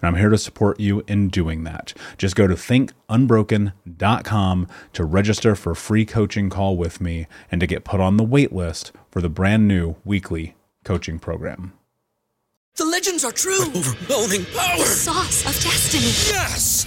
and I'm here to support you in doing that. Just go to thinkunbroken.com to register for a free coaching call with me and to get put on the wait list for the brand new weekly coaching program. The legends are true. Overwhelming power! The sauce of destiny. Yes!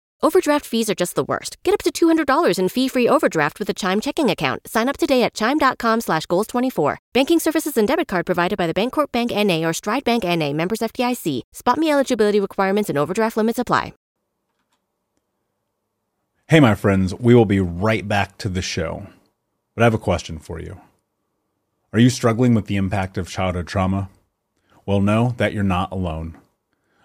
Overdraft fees are just the worst. Get up to $200 in fee-free overdraft with a Chime checking account. Sign up today at Chime.com slash Goals24. Banking services and debit card provided by the Bancorp Bank N.A. or Stride Bank N.A. Members FDIC. SpotMe eligibility requirements and overdraft limits apply. Hey, my friends, we will be right back to the show. But I have a question for you. Are you struggling with the impact of childhood trauma? Well, know that you're not alone.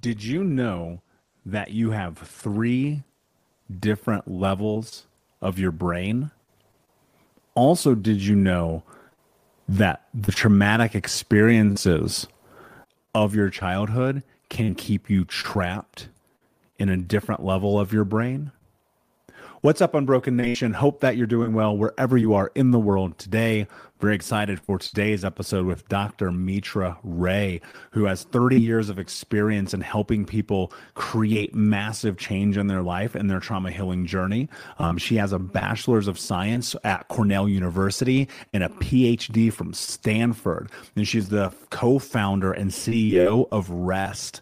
Did you know that you have three different levels of your brain? Also, did you know that the traumatic experiences of your childhood can keep you trapped in a different level of your brain? What's up, Unbroken Nation? Hope that you're doing well wherever you are in the world today. Very excited for today's episode with Dr. Mitra Ray, who has 30 years of experience in helping people create massive change in their life and their trauma healing journey. Um, she has a bachelor's of science at Cornell University and a PhD from Stanford. And she's the co founder and CEO of REST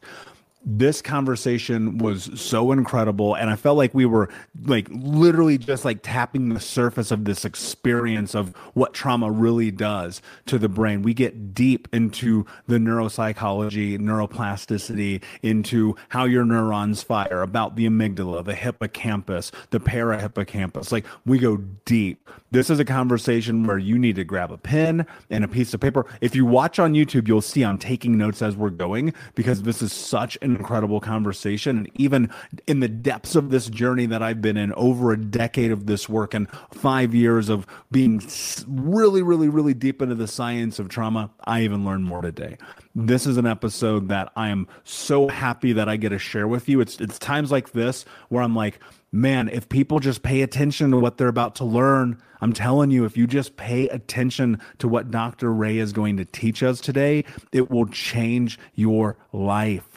this conversation was so incredible and i felt like we were like literally just like tapping the surface of this experience of what trauma really does to the brain. We get deep into the neuropsychology neuroplasticity into how your neurons fire about the amygdala the hippocampus the parahippocampus. Like we go deep. This is a conversation where you need to grab a pen and a piece of paper. If you watch on youtube you'll see i'm taking notes as we're going because this is such an incredible conversation. And even in the depths of this journey that I've been in, over a decade of this work and five years of being really, really, really deep into the science of trauma, I even learned more today. This is an episode that I am so happy that I get to share with you. It's it's times like this where I'm like, man, if people just pay attention to what they're about to learn, I'm telling you, if you just pay attention to what Dr. Ray is going to teach us today, it will change your life.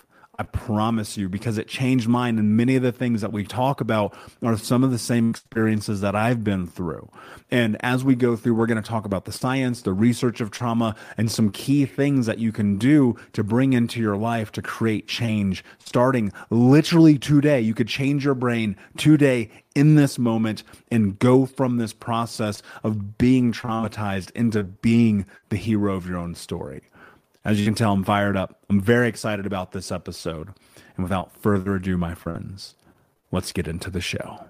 I promise you, because it changed mine. And many of the things that we talk about are some of the same experiences that I've been through. And as we go through, we're going to talk about the science, the research of trauma, and some key things that you can do to bring into your life to create change starting literally today. You could change your brain today in this moment and go from this process of being traumatized into being the hero of your own story. As you can tell, I'm fired up. I'm very excited about this episode. And without further ado, my friends, let's get into the show.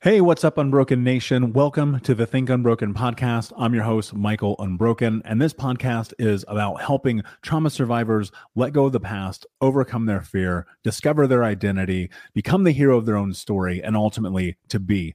Hey, what's up, Unbroken Nation? Welcome to the Think Unbroken podcast. I'm your host, Michael Unbroken, and this podcast is about helping trauma survivors let go of the past, overcome their fear, discover their identity, become the hero of their own story, and ultimately to be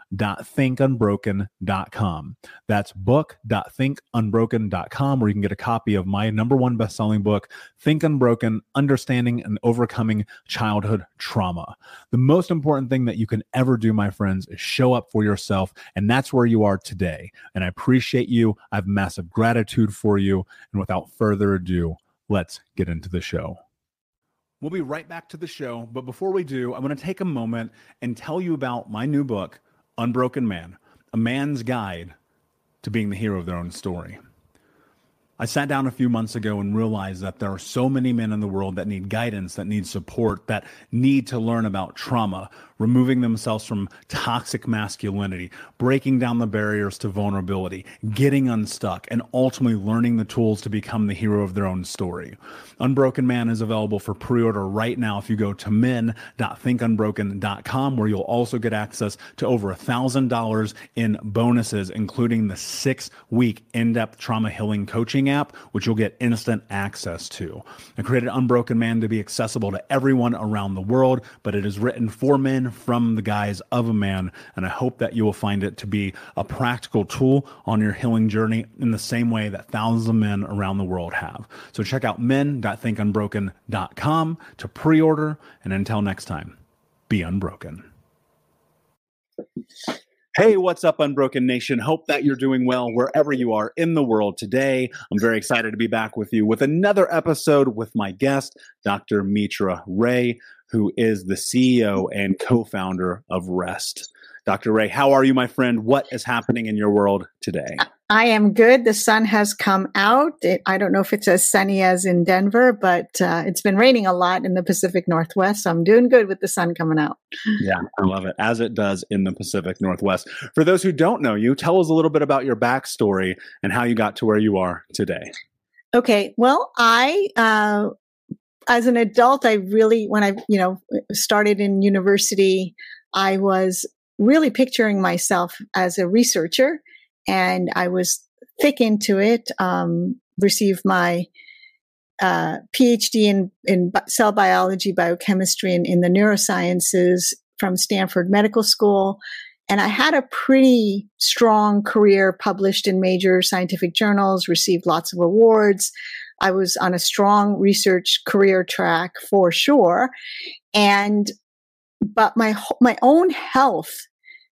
book.thinkunbroken.com. That's book.thinkunbroken.com, where you can get a copy of my number one best-selling book, Think Unbroken: Understanding and Overcoming Childhood Trauma. The most important thing that you can ever do, my friends, is show up for yourself, and that's where you are today. And I appreciate you. I have massive gratitude for you. And without further ado, let's get into the show. We'll be right back to the show, but before we do, I want to take a moment and tell you about my new book Unbroken Man, a man's guide to being the hero of their own story. I sat down a few months ago and realized that there are so many men in the world that need guidance, that need support, that need to learn about trauma, removing themselves from toxic masculinity, breaking down the barriers to vulnerability, getting unstuck, and ultimately learning the tools to become the hero of their own story. Unbroken Man is available for pre order right now if you go to men.thinkunbroken.com, where you'll also get access to over $1,000 in bonuses, including the six week in depth trauma healing coaching app, which you'll get instant access to. I created Unbroken Man to be accessible to everyone around the world, but it is written for men from the guise of a man. And I hope that you will find it to be a practical tool on your healing journey in the same way that thousands of men around the world have. So check out men.thinkunbroken.com to pre order. And until next time, be unbroken. Hey, what's up, Unbroken Nation? Hope that you're doing well wherever you are in the world today. I'm very excited to be back with you with another episode with my guest, Dr. Mitra Ray, who is the CEO and co founder of REST. Dr. Ray, how are you, my friend? What is happening in your world today? I am good. The sun has come out. It, I don't know if it's as sunny as in Denver, but uh, it's been raining a lot in the Pacific Northwest. So I'm doing good with the sun coming out. Yeah, I love it, as it does in the Pacific Northwest. For those who don't know you, tell us a little bit about your backstory and how you got to where you are today. Okay. Well, I, uh, as an adult, I really, when I, you know, started in university, I was really picturing myself as a researcher and I was thick into it. Um, received my uh, PhD in, in cell biology, biochemistry, and in the neurosciences from Stanford Medical School. And I had a pretty strong career published in major scientific journals, received lots of awards. I was on a strong research career track for sure. And, but my, my own health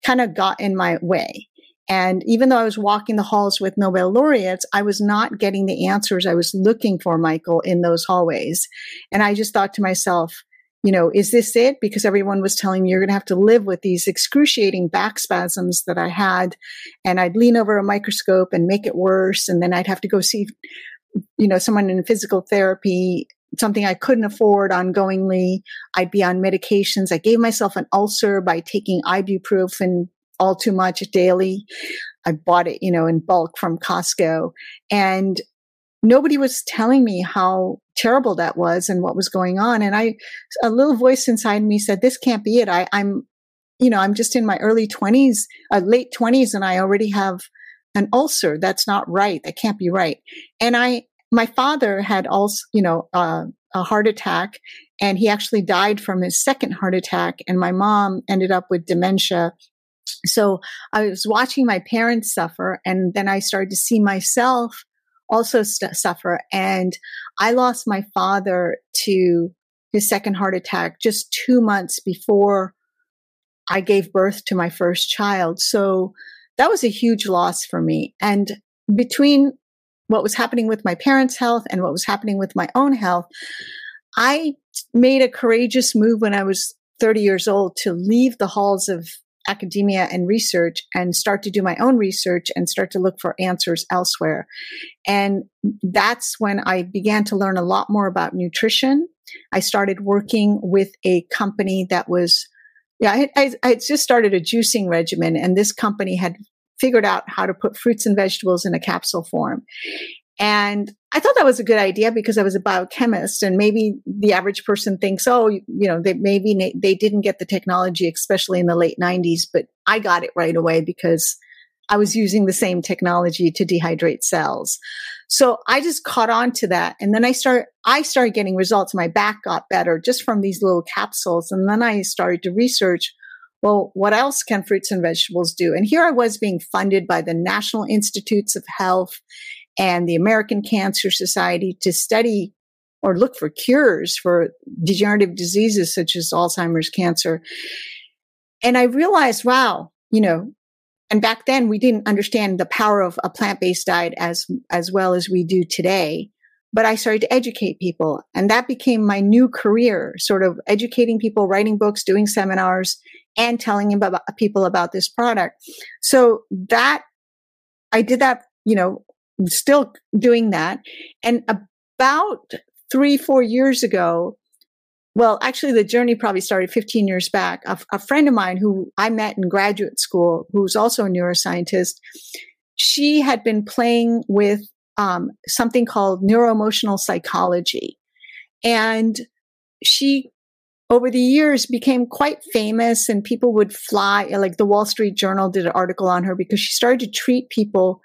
kind of got in my way. And even though I was walking the halls with Nobel laureates, I was not getting the answers I was looking for, Michael, in those hallways. And I just thought to myself, you know, is this it? Because everyone was telling me you're going to have to live with these excruciating back spasms that I had. And I'd lean over a microscope and make it worse. And then I'd have to go see, you know, someone in physical therapy something I couldn't afford ongoingly. I'd be on medications. I gave myself an ulcer by taking ibuprofen all too much daily. I bought it, you know, in bulk from Costco and nobody was telling me how terrible that was and what was going on. And I, a little voice inside me said, this can't be it. I, I'm, you know, I'm just in my early twenties, uh, late twenties and I already have an ulcer. That's not right. That can't be right. And I my father had also, you know, uh, a heart attack and he actually died from his second heart attack. And my mom ended up with dementia. So I was watching my parents suffer and then I started to see myself also st- suffer. And I lost my father to his second heart attack just two months before I gave birth to my first child. So that was a huge loss for me. And between what was happening with my parents' health and what was happening with my own health, I made a courageous move when I was 30 years old to leave the halls of academia and research and start to do my own research and start to look for answers elsewhere. And that's when I began to learn a lot more about nutrition. I started working with a company that was, yeah, I, I, I just started a juicing regimen, and this company had figured out how to put fruits and vegetables in a capsule form. And I thought that was a good idea because I was a biochemist and maybe the average person thinks, oh, you know, they maybe they didn't get the technology, especially in the late nineties, but I got it right away because I was using the same technology to dehydrate cells. So I just caught on to that. And then I start, I started getting results. My back got better just from these little capsules. And then I started to research, well, what else can fruits and vegetables do? And here I was being funded by the National Institutes of Health and the American Cancer Society to study or look for cures for degenerative diseases such as Alzheimer's cancer. And I realized, wow, you know, and back then we didn't understand the power of a plant-based diet as as well as we do today. But I started to educate people, and that became my new career, sort of educating people, writing books, doing seminars, and telling about, people about this product. So that I did that, you know, still doing that. And about three, four years ago, well, actually, the journey probably started 15 years back. A, a friend of mine who I met in graduate school, who's also a neuroscientist, she had been playing with um, something called neuroemotional psychology. And she, over the years, became quite famous, and people would fly. Like the Wall Street Journal did an article on her because she started to treat people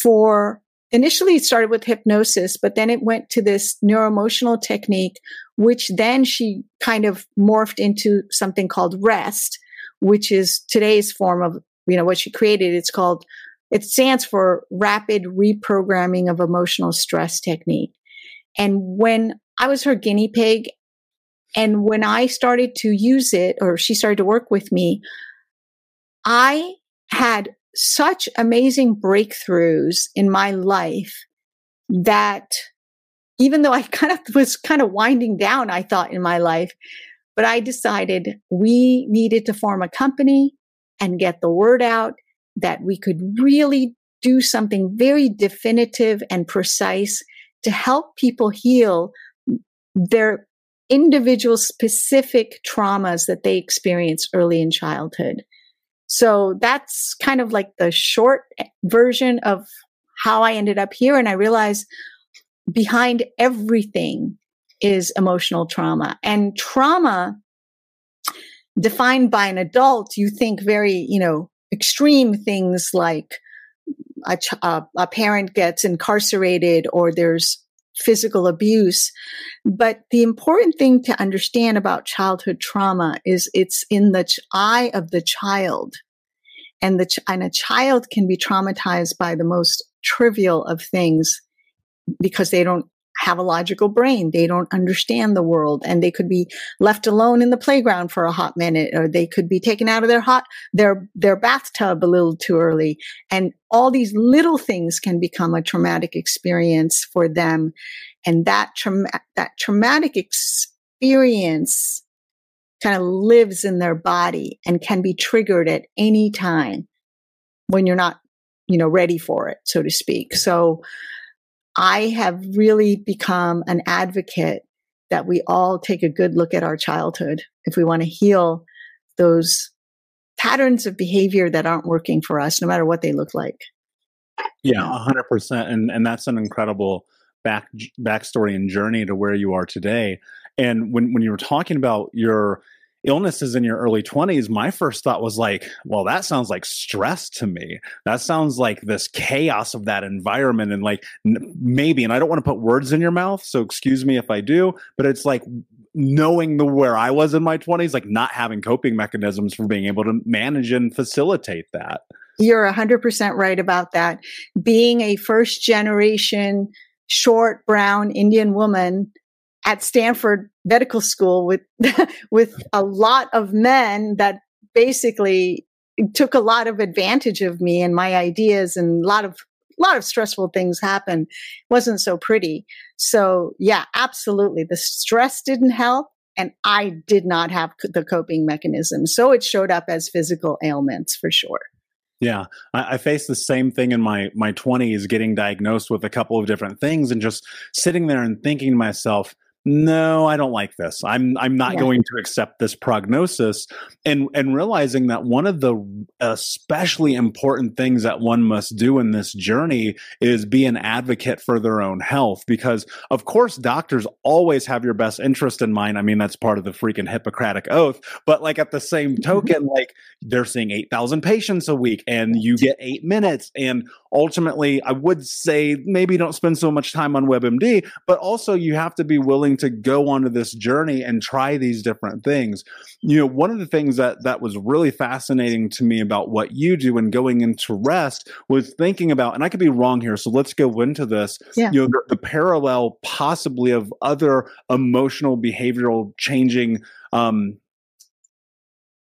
for initially it started with hypnosis, but then it went to this neuroemotional technique, which then she kind of morphed into something called rest, which is today's form of, you know, what she created. It's called, it stands for rapid reprogramming of emotional stress technique. And when I was her guinea pig, and when I started to use it, or she started to work with me, I had such amazing breakthroughs in my life that even though I kind of was kind of winding down, I thought in my life, but I decided we needed to form a company and get the word out that we could really do something very definitive and precise to help people heal their individual specific traumas that they experience early in childhood. So that's kind of like the short version of how I ended up here. And I realized behind everything is emotional trauma and trauma defined by an adult. You think very, you know, extreme things like a, ch- a, a parent gets incarcerated or there's physical abuse. But the important thing to understand about childhood trauma is it's in the ch- eye of the child. And the ch- and a child can be traumatized by the most trivial of things because they don't have a logical brain. They don't understand the world and they could be left alone in the playground for a hot minute or they could be taken out of their hot, their, their bathtub a little too early. And all these little things can become a traumatic experience for them. And that trauma, that traumatic experience kind of lives in their body and can be triggered at any time when you're not, you know, ready for it, so to speak. So, I have really become an advocate that we all take a good look at our childhood if we want to heal those patterns of behavior that aren't working for us, no matter what they look like. Yeah, hundred percent, and and that's an incredible back backstory and journey to where you are today. And when when you were talking about your illnesses in your early 20s, my first thought was like, well, that sounds like stress to me. That sounds like this chaos of that environment. And like n- maybe, and I don't want to put words in your mouth, so excuse me if I do, but it's like knowing the where I was in my 20s, like not having coping mechanisms for being able to manage and facilitate that. You're 100% right about that. Being a first generation short brown Indian woman at Stanford Medical School with with a lot of men that basically took a lot of advantage of me and my ideas and a lot of a lot of stressful things happened. wasn't so pretty. So yeah, absolutely. The stress didn't help and I did not have the coping mechanism. So it showed up as physical ailments for sure. Yeah, I, I, faced the same thing in my my twenties, getting diagnosed with a couple of different things, and just sitting there and thinking to myself, no, I don't like this. I'm I'm not yeah. going to accept this prognosis and and realizing that one of the especially important things that one must do in this journey is be an advocate for their own health because of course doctors always have your best interest in mind. I mean that's part of the freaking Hippocratic oath, but like at the same mm-hmm. token like they're seeing 8,000 patients a week and you get 8 minutes and ultimately I would say maybe don't spend so much time on WebMD, but also you have to be willing to go onto this journey and try these different things. You know, one of the things that that was really fascinating to me about what you do and going into rest was thinking about, and I could be wrong here, so let's go into this. Yeah. You know, the, the parallel possibly of other emotional behavioral changing um,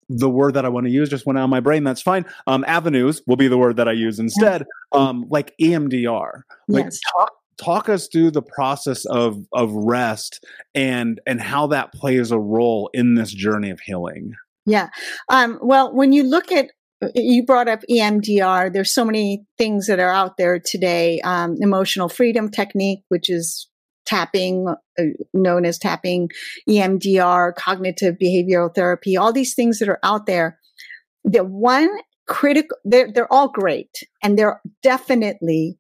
the word that I want to use just went out of my brain. That's fine. Um, avenues will be the word that I use instead. Um, like EMDR. Like yes. talk talk us through the process of of rest and and how that plays a role in this journey of healing yeah um, well when you look at you brought up EMDR. There's so many things that are out there today. Um, emotional freedom technique, which is tapping, uh, known as tapping, EMDR, cognitive behavioral therapy, all these things that are out there. The one critical, they're, they're all great and they're definitely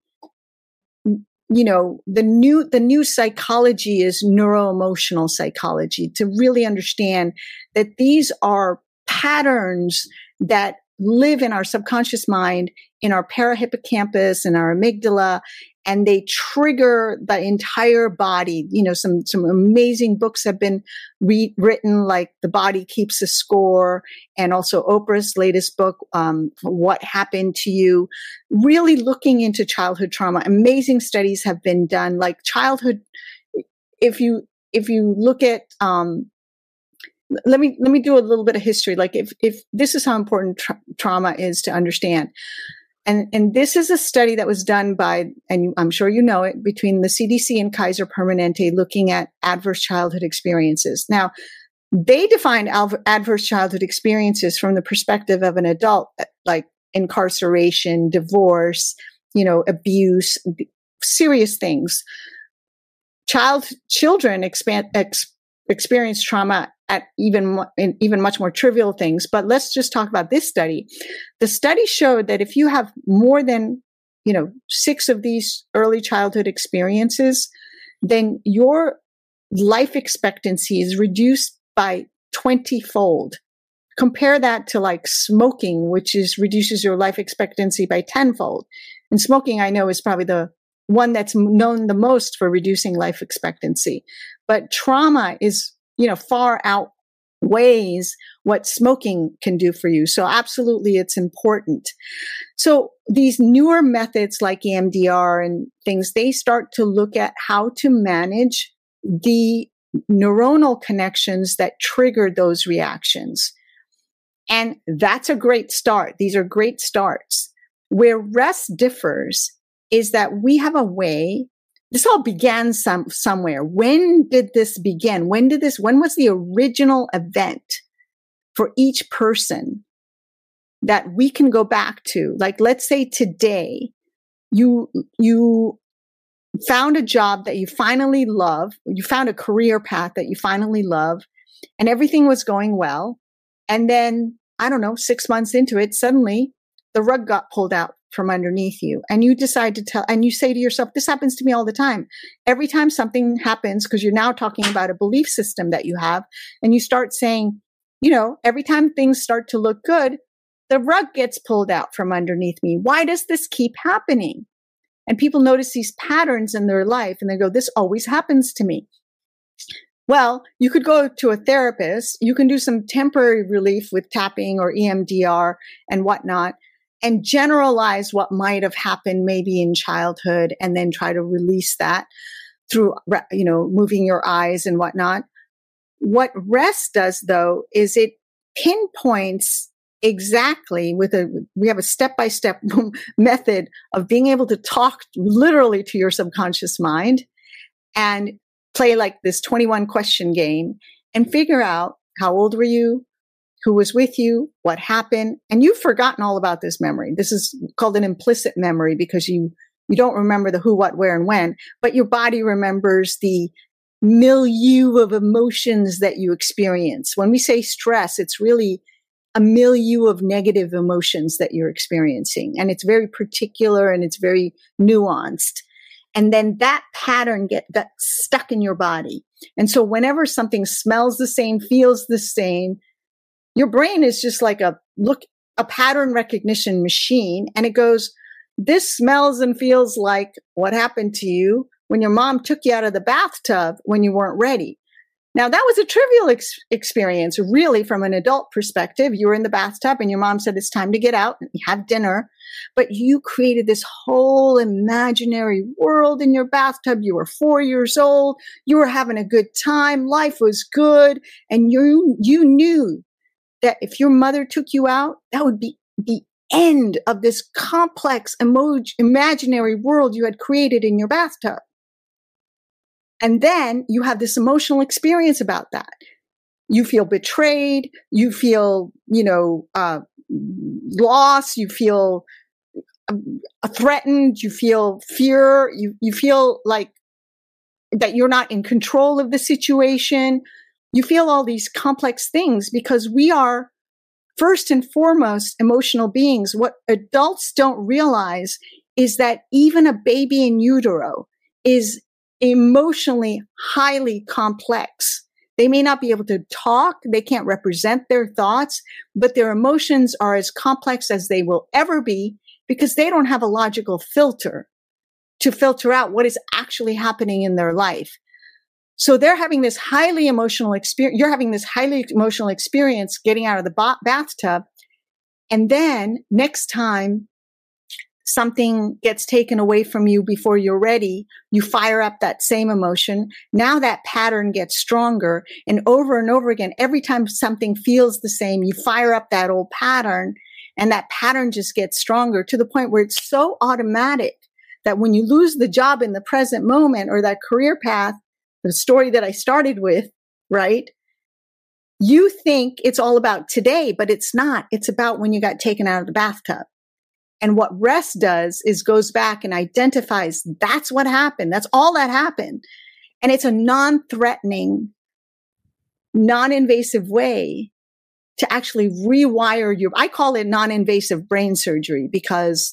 you know the new the new psychology is neuroemotional psychology to really understand that these are patterns that live in our subconscious mind in our parahippocampus and our amygdala and they trigger the entire body. You know, some, some amazing books have been re- written, like The Body Keeps a Score, and also Oprah's latest book, um, What Happened to You, really looking into childhood trauma. Amazing studies have been done, like childhood. If you, if you look at, um, let me let me do a little bit of history like if if this is how important tra- trauma is to understand and, and this is a study that was done by, and I'm sure you know it, between the CDC and Kaiser Permanente looking at adverse childhood experiences. Now, they defined adverse childhood experiences from the perspective of an adult, uh, like incarceration, divorce, you know, abuse, serious things. Child, children expand, ex, experience trauma at even in even much more trivial things. But let's just talk about this study. The study showed that if you have more than you know six of these early childhood experiences, then your life expectancy is reduced by 20 fold. Compare that to like smoking, which is reduces your life expectancy by tenfold. And smoking, I know, is probably the one that's known the most for reducing life expectancy. But trauma is you know, far outweighs what smoking can do for you. So absolutely it's important. So these newer methods like EMDR and things, they start to look at how to manage the neuronal connections that trigger those reactions. And that's a great start. These are great starts. Where rest differs is that we have a way this all began some somewhere. When did this begin? When did this, when was the original event for each person that we can go back to? Like, let's say today you, you found a job that you finally love, you found a career path that you finally love, and everything was going well. And then, I don't know, six months into it, suddenly the rug got pulled out from underneath you and you decide to tell and you say to yourself this happens to me all the time every time something happens because you're now talking about a belief system that you have and you start saying you know, every time things start to look good, the rug gets pulled out from underneath me. Why does this keep happening? And people notice these patterns in their life and they go, this always happens to me. Well, you could go to a therapist. You can do some temporary relief with tapping or EMDR and whatnot and generalize what might have happened maybe in childhood and then try to release that through, you know, moving your eyes and whatnot. What rest does though is it pinpoints exactly with a we have a step by step method of being able to talk literally to your subconscious mind and play like this 21 question game and figure out how old were you who was with you what happened and you've forgotten all about this memory this is called an implicit memory because you you don't remember the who what where and when but your body remembers the milieu of emotions that you experience when we say stress it's really a milieu of negative emotions that you're experiencing. And it's very particular and it's very nuanced. And then that pattern get that stuck in your body. And so whenever something smells the same, feels the same, your brain is just like a look, a pattern recognition machine. And it goes, this smells and feels like what happened to you when your mom took you out of the bathtub when you weren't ready. Now, that was a trivial ex- experience, really, from an adult perspective. You were in the bathtub and your mom said, It's time to get out and have dinner. But you created this whole imaginary world in your bathtub. You were four years old. You were having a good time. Life was good. And you, you knew that if your mother took you out, that would be the end of this complex imaginary world you had created in your bathtub. And then you have this emotional experience about that. You feel betrayed. You feel, you know, uh, loss. You feel uh, threatened. You feel fear. You, you feel like that you're not in control of the situation. You feel all these complex things because we are first and foremost emotional beings. What adults don't realize is that even a baby in utero is emotionally highly complex. They may not be able to talk. They can't represent their thoughts, but their emotions are as complex as they will ever be because they don't have a logical filter to filter out what is actually happening in their life. So they're having this highly emotional experience. You're having this highly emotional experience getting out of the bathtub. And then next time something gets taken away from you before you're ready, you fire up that same emotion. Now that pattern gets stronger and over and over again, every time something feels the same, you fire up that old pattern and that pattern just gets stronger to the point where it's so automatic that when you lose the job in the present moment or that career path, the story that I started with, right? You think it's all about today, but it's not. It's about when you got taken out of the bathtub. And what rest does is goes back and identifies that's what happened. That's all that happened. And it's a non threatening, non invasive way to actually rewire your, I call it non invasive brain surgery because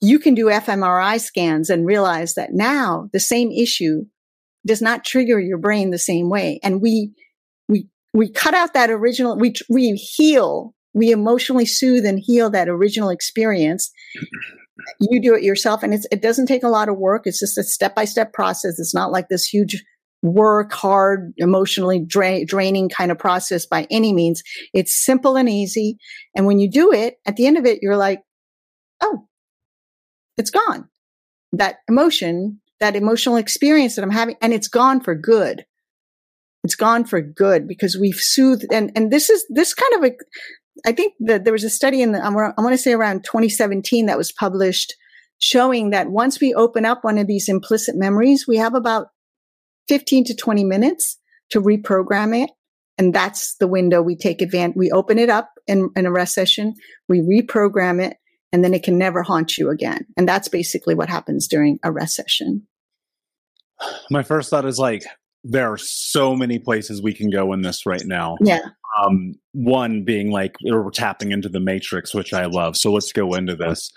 you can do fMRI scans and realize that now the same issue does not trigger your brain the same way. And we, we, we cut out that original, we, we heal we emotionally soothe and heal that original experience. You do it yourself, and it doesn't take a lot of work. It's just a step by step process. It's not like this huge work hard, emotionally dra- draining kind of process by any means. It's simple and easy. And when you do it, at the end of it, you're like, oh, it's gone. That emotion, that emotional experience that I'm having, and it's gone for good. It's gone for good because we've soothed and, and this is this kind of a I think that there was a study in the, I want to say around 2017 that was published showing that once we open up one of these implicit memories, we have about 15 to 20 minutes to reprogram it. And that's the window we take advantage. We open it up in, in a rest session, we reprogram it, and then it can never haunt you again. And that's basically what happens during a rest session. My first thought is like, there are so many places we can go in this right now. Yeah. Um, one being like we're tapping into the matrix, which I love. So let's go into this.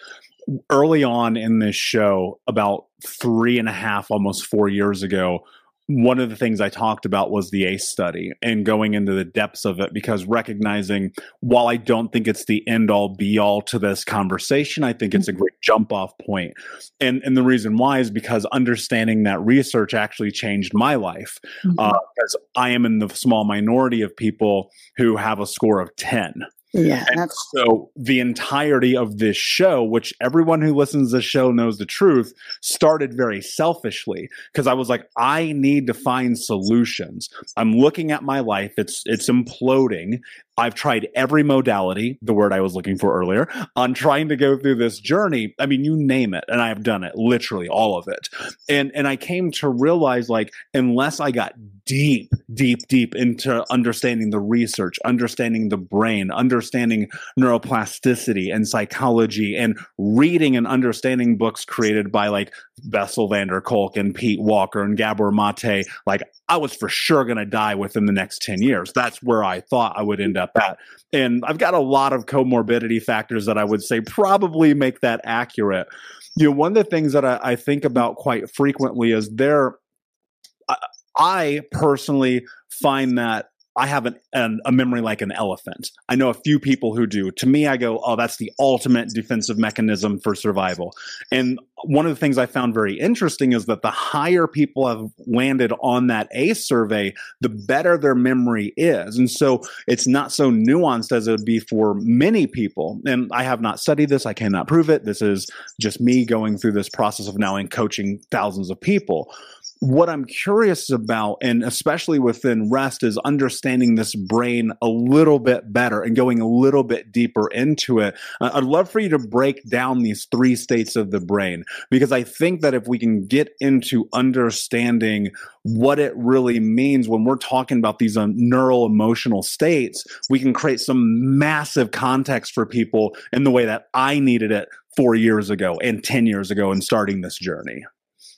Early on in this show, about three and a half, almost four years ago, one of the things I talked about was the ACE study and going into the depths of it because recognizing while I don't think it's the end all be all to this conversation, I think it's a great jump off point. And and the reason why is because understanding that research actually changed my life. Mm-hmm. Uh, because I am in the small minority of people who have a score of 10. Yeah. And so the entirety of this show, which everyone who listens to the show knows the truth, started very selfishly because I was like, I need to find solutions. I'm looking at my life. It's it's imploding. I've tried every modality, the word I was looking for earlier, on trying to go through this journey. I mean, you name it, and I have done it, literally all of it. And and I came to realize like unless I got deep, deep, deep into understanding the research, understanding the brain, understanding neuroplasticity and psychology, and reading and understanding books created by like Bessel van der Kolk and Pete Walker and Gabor Mate, like I was for sure going to die within the next 10 years. That's where I thought I would end up at. And I've got a lot of comorbidity factors that I would say probably make that accurate. You know, one of the things that I, I think about quite frequently is there, I, I personally find that I have an, an, a memory like an elephant. I know a few people who do. To me, I go, oh, that's the ultimate defensive mechanism for survival. And one of the things I found very interesting is that the higher people have landed on that ACE survey, the better their memory is. And so it's not so nuanced as it would be for many people. And I have not studied this, I cannot prove it. This is just me going through this process of now and coaching thousands of people what I'm curious about, and especially within rest, is understanding this brain a little bit better and going a little bit deeper into it. Uh, I'd love for you to break down these three states of the brain because I think that if we can get into understanding what it really means when we're talking about these um, neural emotional states, we can create some massive context for people in the way that I needed it four years ago and 10 years ago in starting this journey.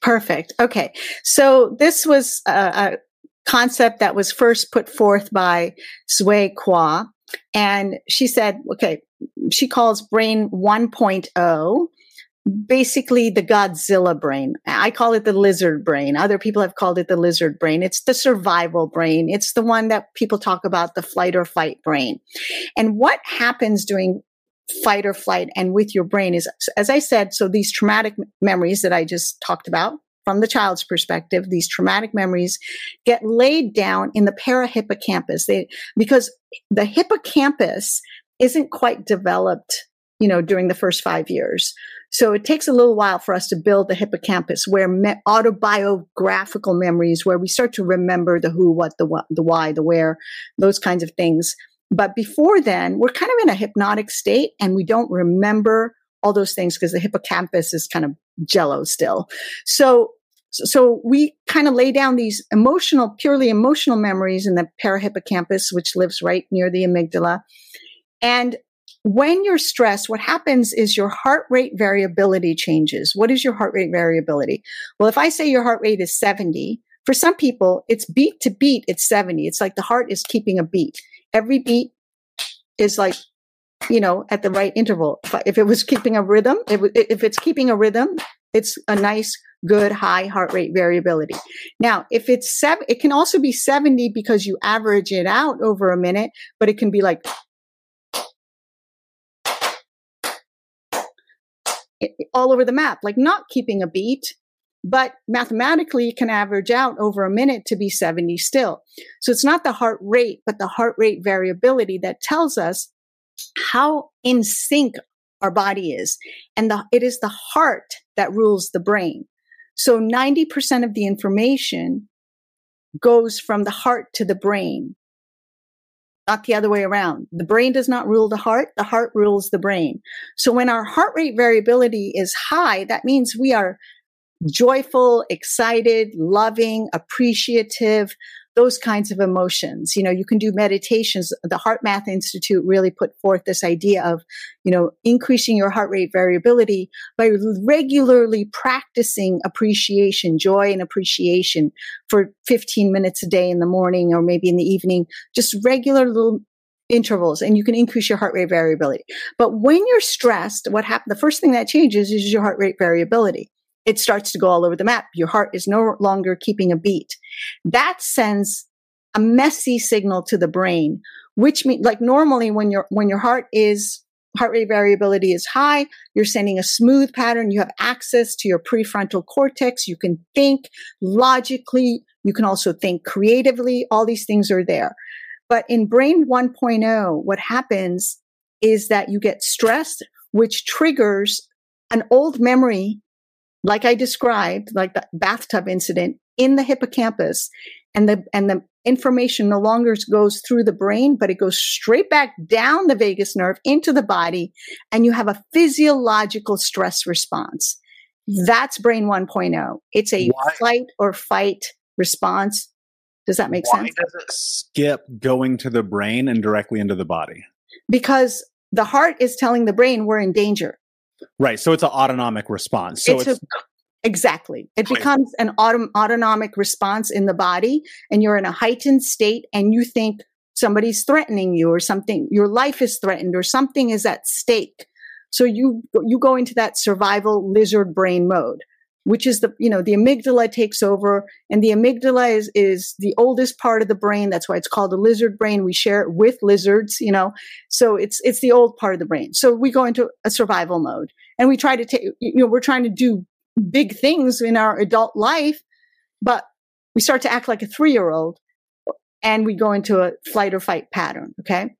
Perfect. Okay. So this was a, a concept that was first put forth by Sue Kwa. And she said, okay, she calls brain 1.0 basically the Godzilla brain. I call it the lizard brain. Other people have called it the lizard brain. It's the survival brain. It's the one that people talk about, the flight or fight brain. And what happens during fight or flight and with your brain is, as I said, so these traumatic memories that I just talked about from the child's perspective, these traumatic memories get laid down in the parahippocampus. They, because the hippocampus isn't quite developed, you know, during the first five years. So it takes a little while for us to build the hippocampus where me- autobiographical memories, where we start to remember the who, what, the what, the why, the where, those kinds of things but before then, we're kind of in a hypnotic state and we don't remember all those things because the hippocampus is kind of jello still. So, so we kind of lay down these emotional, purely emotional memories in the parahippocampus, which lives right near the amygdala. And when you're stressed, what happens is your heart rate variability changes. What is your heart rate variability? Well, if I say your heart rate is 70, for some people, it's beat to beat, it's 70. It's like the heart is keeping a beat every beat is like you know at the right interval. If it was keeping a rhythm if it's keeping a rhythm it's a nice good high heart rate variability. Now if it's seven it can also be 70 because you average it out over a minute but it can be like all over the map. Like not keeping a beat but mathematically it can average out over a minute to be 70 still. So it's not the heart rate, but the heart rate variability that tells us how in sync our body is. And the, it is the heart that rules the brain. So 90% of the information goes from the heart to the brain, not the other way around. The brain does not rule the heart. The heart rules the brain. So when our heart rate variability is high, that means we are joyful, excited, loving, appreciative, those kinds of emotions. You know, you can do meditations. The HeartMath Institute really put forth this idea of, you know, increasing your heart rate variability by regularly practicing appreciation, joy and appreciation for 15 minutes a day in the morning or maybe in the evening, just regular little intervals and you can increase your heart rate variability. But when you're stressed, what happens? The first thing that changes is your heart rate variability it starts to go all over the map. Your heart is no longer keeping a beat. That sends a messy signal to the brain, which means like normally when your when your heart is heart rate variability is high, you're sending a smooth pattern. You have access to your prefrontal cortex. You can think logically. You can also think creatively. All these things are there. But in brain 1.0, what happens is that you get stressed, which triggers an old memory, like I described, like the bathtub incident in the hippocampus. And the, and the information no longer goes through the brain, but it goes straight back down the vagus nerve into the body. And you have a physiological stress response. That's brain 1.0. It's a Why? flight or fight response. Does that make Why sense? Does it skip going to the brain and directly into the body? Because the heart is telling the brain we're in danger. Right. So it's an autonomic response. So it's, it's a, exactly. It becomes an autom- autonomic response in the body, and you're in a heightened state, and you think somebody's threatening you, or something. Your life is threatened, or something is at stake. So you you go into that survival lizard brain mode which is the you know the amygdala takes over and the amygdala is is the oldest part of the brain. That's why it's called the lizard brain. We share it with lizards you know. So it's it's the old part of the brain. So we go into a survival mode and we try to take you know we're trying to do big things in our adult life but we start to act like a 3 year old and we go into a flight or fight pattern okay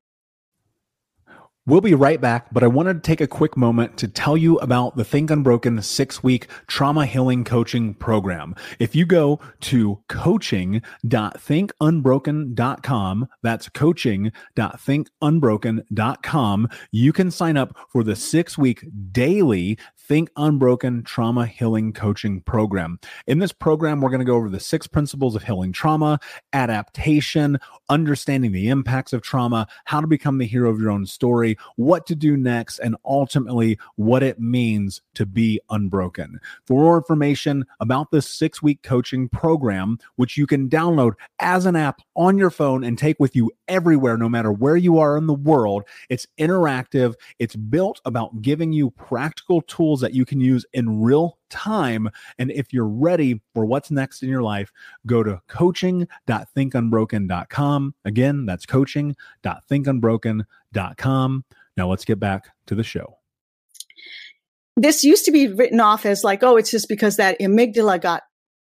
We'll be right back, but I wanted to take a quick moment to tell you about the Think Unbroken six week trauma healing coaching program. If you go to coaching.thinkunbroken.com, that's coaching.thinkunbroken.com, you can sign up for the six week daily Think Unbroken Trauma Healing Coaching Program. In this program, we're going to go over the six principles of healing trauma, adaptation, understanding the impacts of trauma, how to become the hero of your own story, what to do next, and ultimately what it means to be unbroken. For more information about this six week coaching program, which you can download as an app on your phone and take with you everywhere, no matter where you are in the world, it's interactive, it's built about giving you practical tools tools that you can use in real time. And if you're ready for what's next in your life, go to coaching.thinkunbroken.com. Again, that's coaching.thinkunbroken.com. Now let's get back to the show. This used to be written off as like, oh, it's just because that amygdala got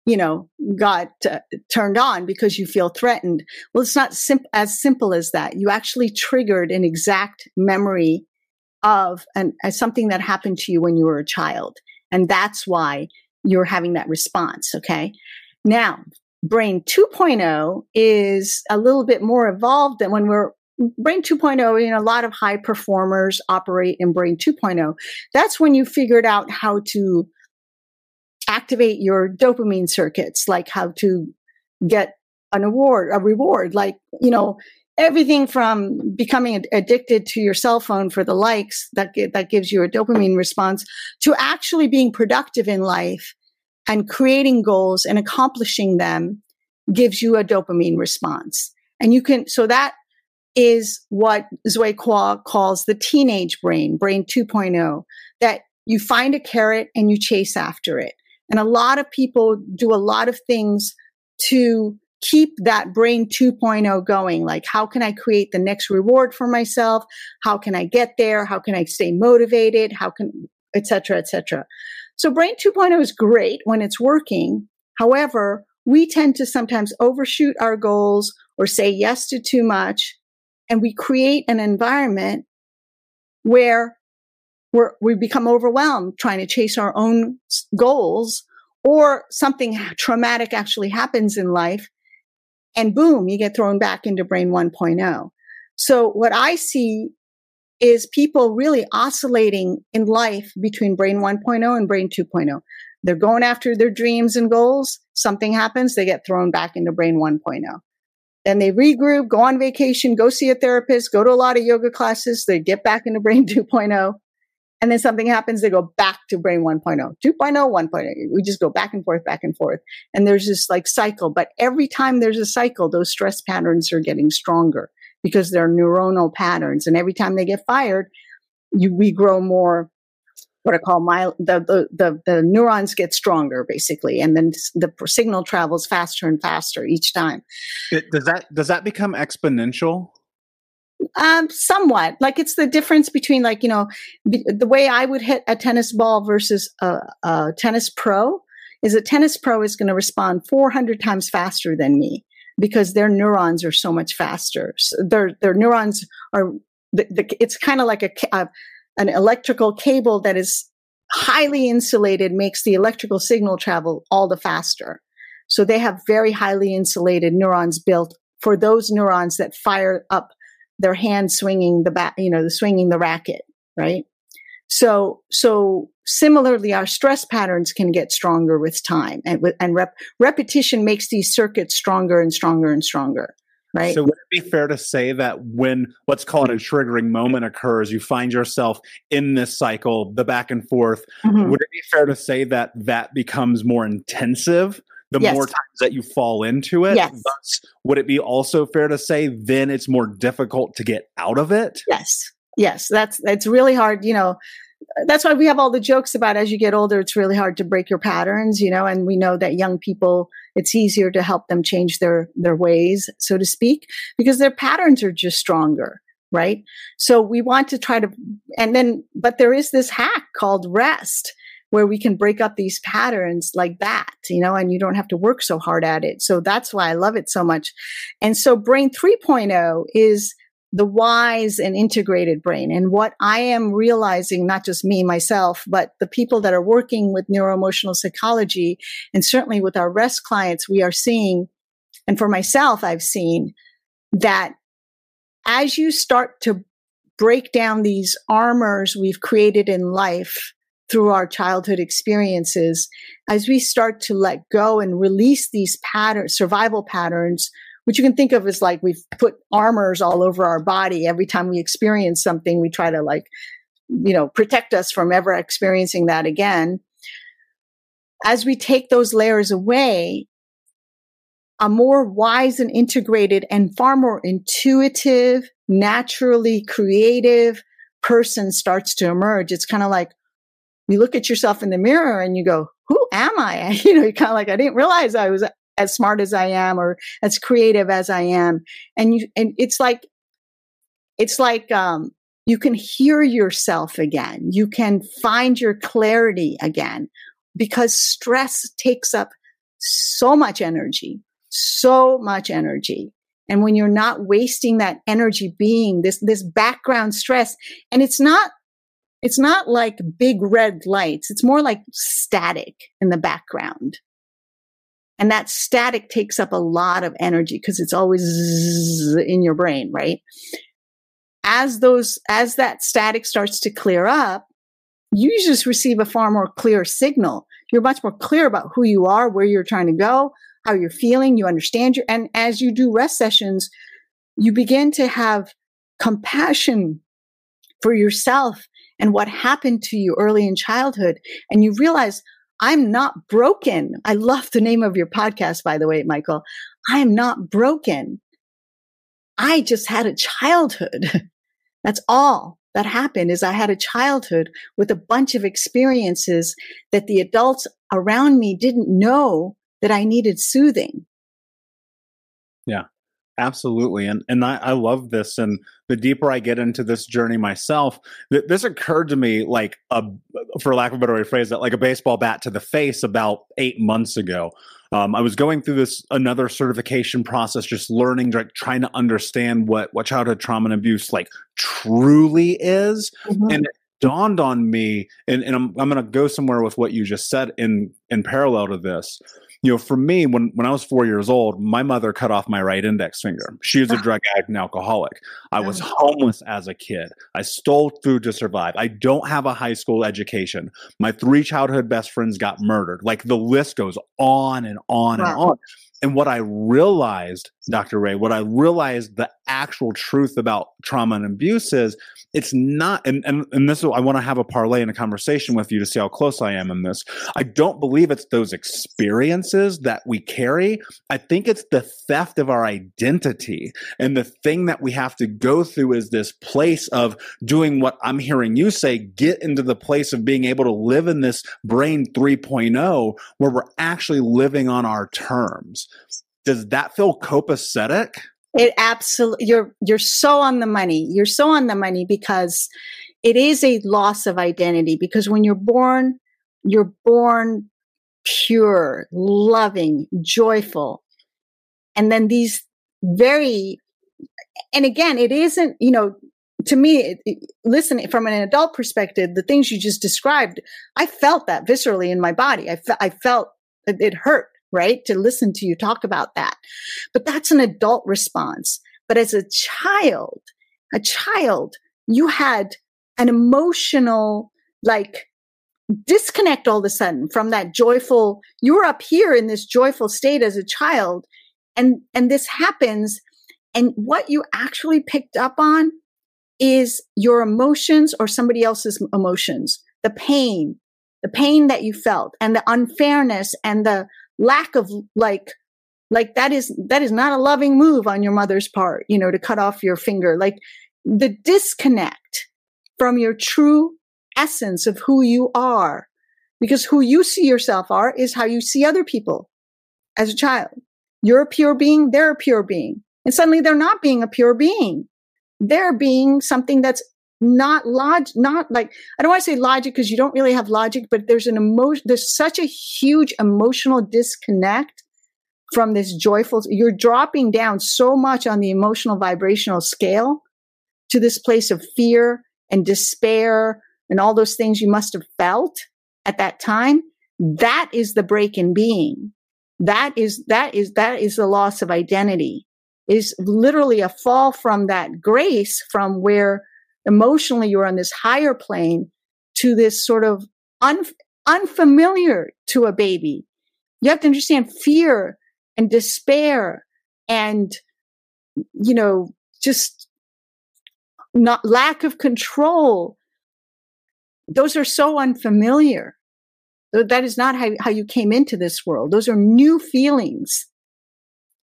you know, got uh, turned on because you feel threatened. Well, it's not sim- as simple as that. You actually triggered an exact memory of an, something that happened to you when you were a child. And that's why you're having that response. Okay. Now, brain 2.0 is a little bit more evolved than when we're brain 2.0 you know a lot of high performers operate in brain 2.0 that's when you figured out how to activate your dopamine circuits like how to get an award a reward like you know everything from becoming addicted to your cell phone for the likes that that gives you a dopamine response to actually being productive in life and creating goals and accomplishing them gives you a dopamine response. And you can so that is what Sue Kwa calls the teenage brain brain 2.0 that you find a carrot and you chase after it. And a lot of people do a lot of things to keep that brain 2.0 going. Like, how can I create the next reward for myself? How can I get there? How can I stay motivated? How can, etc., etc. So brain 2.0 is great when it's working. However, we tend to sometimes overshoot our goals or say yes to too much. And we create an environment where we're, we become overwhelmed trying to chase our own goals or something traumatic actually happens in life and boom, you get thrown back into brain 1.0. So what I see is people really oscillating in life between brain 1.0 and brain 2.0. They're going after their dreams and goals. Something happens, they get thrown back into brain 1.0. Then they regroup, go on vacation, go see a therapist, go to a lot of yoga classes. They get back into brain 2.0 and then something happens, they go back to brain 1.0, 2.0, 1.0. We just go back and forth, back and forth. And there's this like cycle. But every time there's a cycle, those stress patterns are getting stronger because they're neuronal patterns. And every time they get fired, you, we grow more what I call my the, the the the neurons get stronger basically, and then the signal travels faster and faster each time. It, does that does that become exponential? Um, somewhat. Like it's the difference between like you know the way I would hit a tennis ball versus a, a tennis pro is a tennis pro is going to respond 400 times faster than me because their neurons are so much faster. So their their neurons are the, the, it's kind of like a, a an electrical cable that is highly insulated makes the electrical signal travel all the faster. So they have very highly insulated neurons built for those neurons that fire up their hand swinging the bat, you know, the swinging the racket, right? So, so similarly, our stress patterns can get stronger with time and with, and rep, repetition makes these circuits stronger and stronger and stronger. Right. So would it be fair to say that when let's call it a triggering moment occurs, you find yourself in this cycle, the back and forth. Mm-hmm. Would it be fair to say that that becomes more intensive the yes. more times that you fall into it? Yes. Thus, would it be also fair to say then it's more difficult to get out of it? Yes. Yes. That's that's really hard. You know, that's why we have all the jokes about as you get older, it's really hard to break your patterns, you know, and we know that young people, it's easier to help them change their, their ways, so to speak, because their patterns are just stronger. Right. So we want to try to, and then, but there is this hack called rest where we can break up these patterns like that, you know, and you don't have to work so hard at it. So that's why I love it so much. And so brain 3.0 is, the wise and integrated brain. And what I am realizing, not just me, myself, but the people that are working with neuroemotional psychology and certainly with our rest clients, we are seeing, and for myself, I've seen that as you start to break down these armors we've created in life through our childhood experiences, as we start to let go and release these patterns, survival patterns, which you can think of as like we've put armors all over our body. Every time we experience something, we try to like, you know, protect us from ever experiencing that again. As we take those layers away, a more wise and integrated and far more intuitive, naturally creative person starts to emerge. It's kind of like you look at yourself in the mirror and you go, who am I? You know, you're kind of like, I didn't realize I was as smart as I am or as creative as I am. And you, and it's like, it's like, um, you can hear yourself again. You can find your clarity again because stress takes up so much energy, so much energy. And when you're not wasting that energy being this, this background stress, and it's not, it's not like big red lights. It's more like static in the background. And that static takes up a lot of energy because it's always in your brain, right? As those, as that static starts to clear up, you just receive a far more clear signal. You're much more clear about who you are, where you're trying to go, how you're feeling. You understand your, and as you do rest sessions, you begin to have compassion for yourself and what happened to you early in childhood. And you realize, I'm not broken. I love the name of your podcast, by the way, Michael. I am not broken. I just had a childhood. That's all that happened is I had a childhood with a bunch of experiences that the adults around me didn't know that I needed soothing. Yeah. Absolutely. And and I, I love this. And the deeper I get into this journey myself, th- this occurred to me like a for lack of a better way to phrase it, like a baseball bat to the face about eight months ago. Um, I was going through this another certification process, just learning, like trying to understand what what childhood trauma and abuse like truly is. Mm-hmm. And it dawned on me, and, and I'm I'm gonna go somewhere with what you just said in in parallel to this you know, for me, when, when I was four years old, my mother cut off my right index finger. She was a ah. drug addict and alcoholic. I was ah. homeless as a kid. I stole food to survive. I don't have a high school education. My three childhood best friends got murdered. Like the list goes on and on wow. and on. And what I realized, Dr. Ray, what I realized the actual truth about trauma and abuse is it's not, and, and, and this, I want to have a parlay and a conversation with you to see how close I am in this. I don't believe it's those experiences that we carry. I think it's the theft of our identity. And the thing that we have to go through is this place of doing what I'm hearing you say, get into the place of being able to live in this brain 3.0 where we're actually living on our terms. Does that feel copacetic? It absolutely you're you're so on the money. You're so on the money because it is a loss of identity because when you're born, you're born pure, loving, joyful. And then these very and again, it isn't, you know, to me, it, it, listen, from an adult perspective, the things you just described, I felt that viscerally in my body. I, fe- I felt it, it hurt right? To listen to you talk about that. But that's an adult response. But as a child, a child, you had an emotional, like, disconnect all of a sudden from that joyful, you were up here in this joyful state as a child. And, and this happens. And what you actually picked up on is your emotions or somebody else's emotions, the pain, the pain that you felt and the unfairness and the lack of like like that is that is not a loving move on your mother's part you know to cut off your finger. Like the disconnect from your true essence of who you are because who you see yourself are is how you see other people as a child. You're a pure being they're a pure being. And suddenly they're not being a pure being. They're being something that's not log not like i don't want to say logic because you don't really have logic but there's an emotion there's such a huge emotional disconnect from this joyful you're dropping down so much on the emotional vibrational scale to this place of fear and despair and all those things you must have felt at that time. That is the break in being. That is that is that is the loss of identity. Is literally a fall from that grace from where emotionally you're on this higher plane to this sort of un- unfamiliar to a baby. You have to understand fear and despair and, you know, just not lack of control. Those are so unfamiliar. That is not how, how you came into this world. Those are new feelings.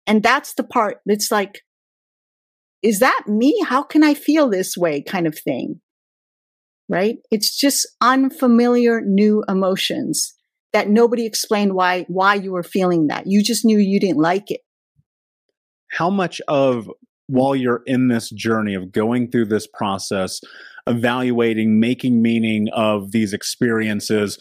And that's the part that's like, is that me? How can I feel this way kind of thing? Right? It's just unfamiliar new emotions that nobody explained why why you were feeling that. You just knew you didn't like it. How much of while you're in this journey of going through this process, evaluating, making meaning of these experiences,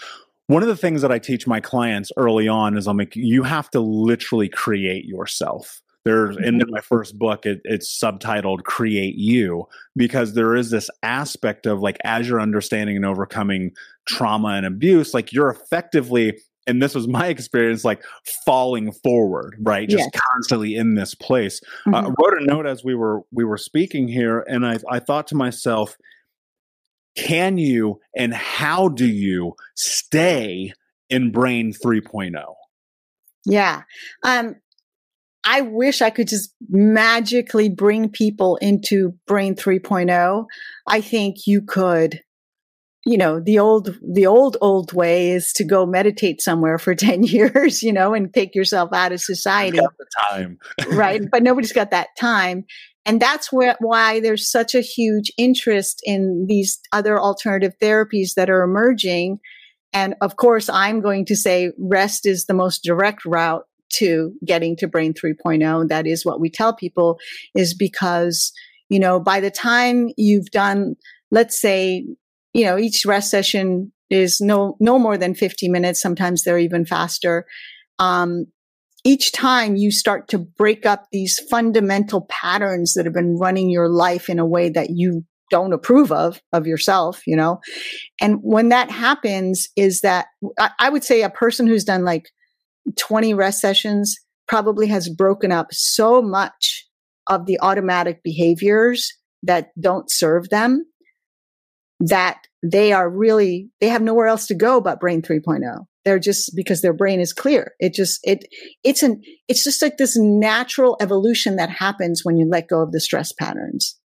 one of the things that I teach my clients early on is I'm like, you have to literally create yourself. There's in mm-hmm. my first book, it, it's subtitled "Create You" because there is this aspect of like as you're understanding and overcoming trauma and abuse, like you're effectively and this was my experience like falling forward right just yes. constantly in this place uh, mm-hmm. uh, i wrote a note as we were we were speaking here and I, I thought to myself can you and how do you stay in brain 3.0 yeah um I wish I could just magically bring people into Brain 3.0. I think you could. You know the old the old old way is to go meditate somewhere for 10 years you know and take yourself out of society. time. Right? But nobody's got that time. And that's where, why there's such a huge interest in these other alternative therapies that are emerging. And of course i'm going to say rest is the most direct route to getting to brain 3.0 that is what we tell people is because you know by the time you've done let's say you know each rest session is no no more than 50 minutes sometimes they're even faster um, each time you start to break up these fundamental patterns that have been running your life in a way that you don't approve of of yourself you know? And when that happens is that I, I would say a person who's done like 20 rest sessions probably has broken up so much of the automatic behaviors that don't serve them that they are really they have nowhere else to go but brain 3.0 They're just because their brain is clear. It just, it, it's an, it's just like this natural evolution that happens when you let go of the stress patterns.